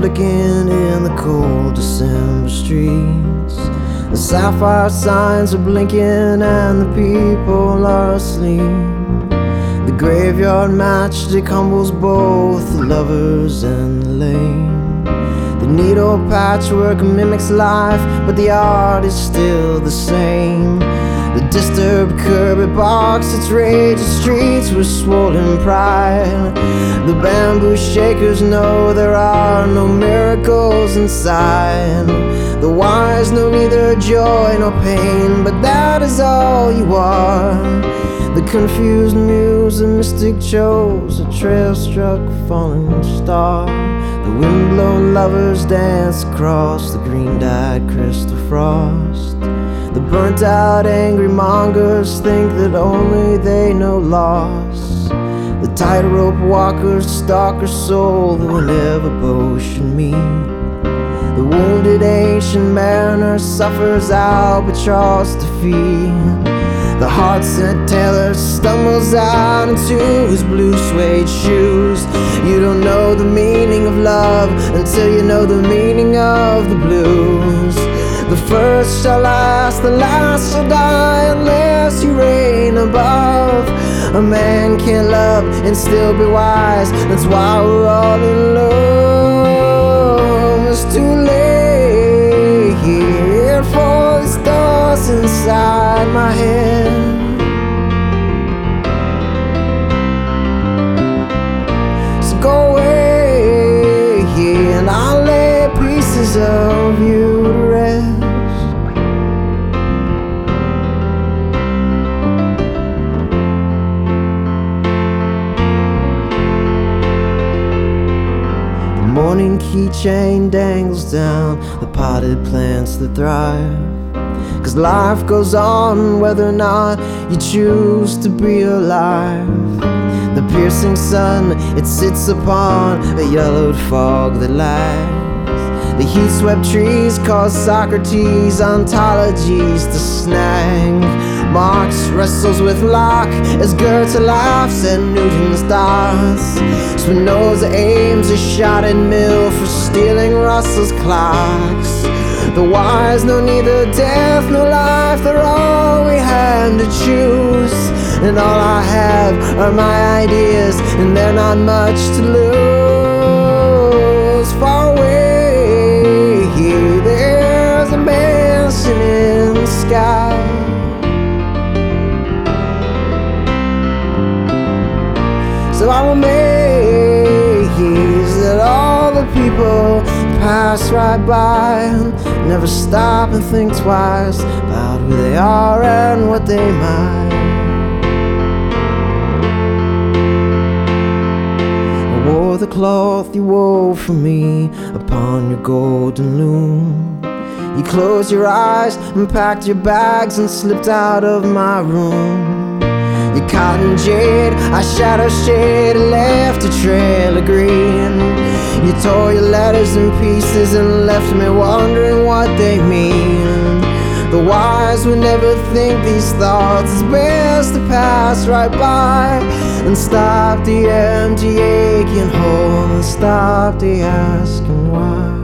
flicking in the cold December streets. The sapphire signs are blinking and the people are asleep. The graveyard matchstick humbles both the lovers and the lame. The needle patchwork mimics life, but the art is still the same. Disturbed curb it barks its rage, the streets with swollen pride. The bamboo shakers know there are no miracles inside. The wise know neither joy nor pain, but that is all you are. The confused muse, the mystic chose a trail struck falling star. The windblown lovers dance across the green dyed crystal frost. The burnt out angry mongers think that only they know loss. The tightrope walkers stalk her soul whenever both should meet. The wounded ancient mariner suffers albatross defeat. The heart set tailor stumbles out into his blue suede shoes. You don't know the meaning of love until you know the meaning of the blues. First shall last, the last shall die unless you reign above. A man can't love and still be wise. That's why we're all in love. It's too late here for this thoughts inside my head. So go away here and I'll lay pieces of you morning keychain dangles down the potted plants that thrive. Cause life goes on whether or not you choose to be alive. The piercing sun, it sits upon a yellowed fog that lies. The heat swept trees cause Socrates ontologies to snag. Marx wrestles with Locke as Goethe laughs at Newton's thoughts. Spinoza aims a shot at Mill for stealing Russell's clocks. The wise know neither death nor life, they're all we have to choose. And all I have are my ideas, and they're not much to lose. So I will make that all the people pass right by and never stop and think twice about who they are and what they might. I wore the cloth you wove for me upon your golden loom. You closed your eyes and packed your bags and slipped out of my room. Your cotton jade, I shadow shade, left a trail of green. You tore your letters in pieces and left me wondering what they mean. The wise would never think these thoughts. It's best to pass right by and stop the empty aching hole and stop the asking why.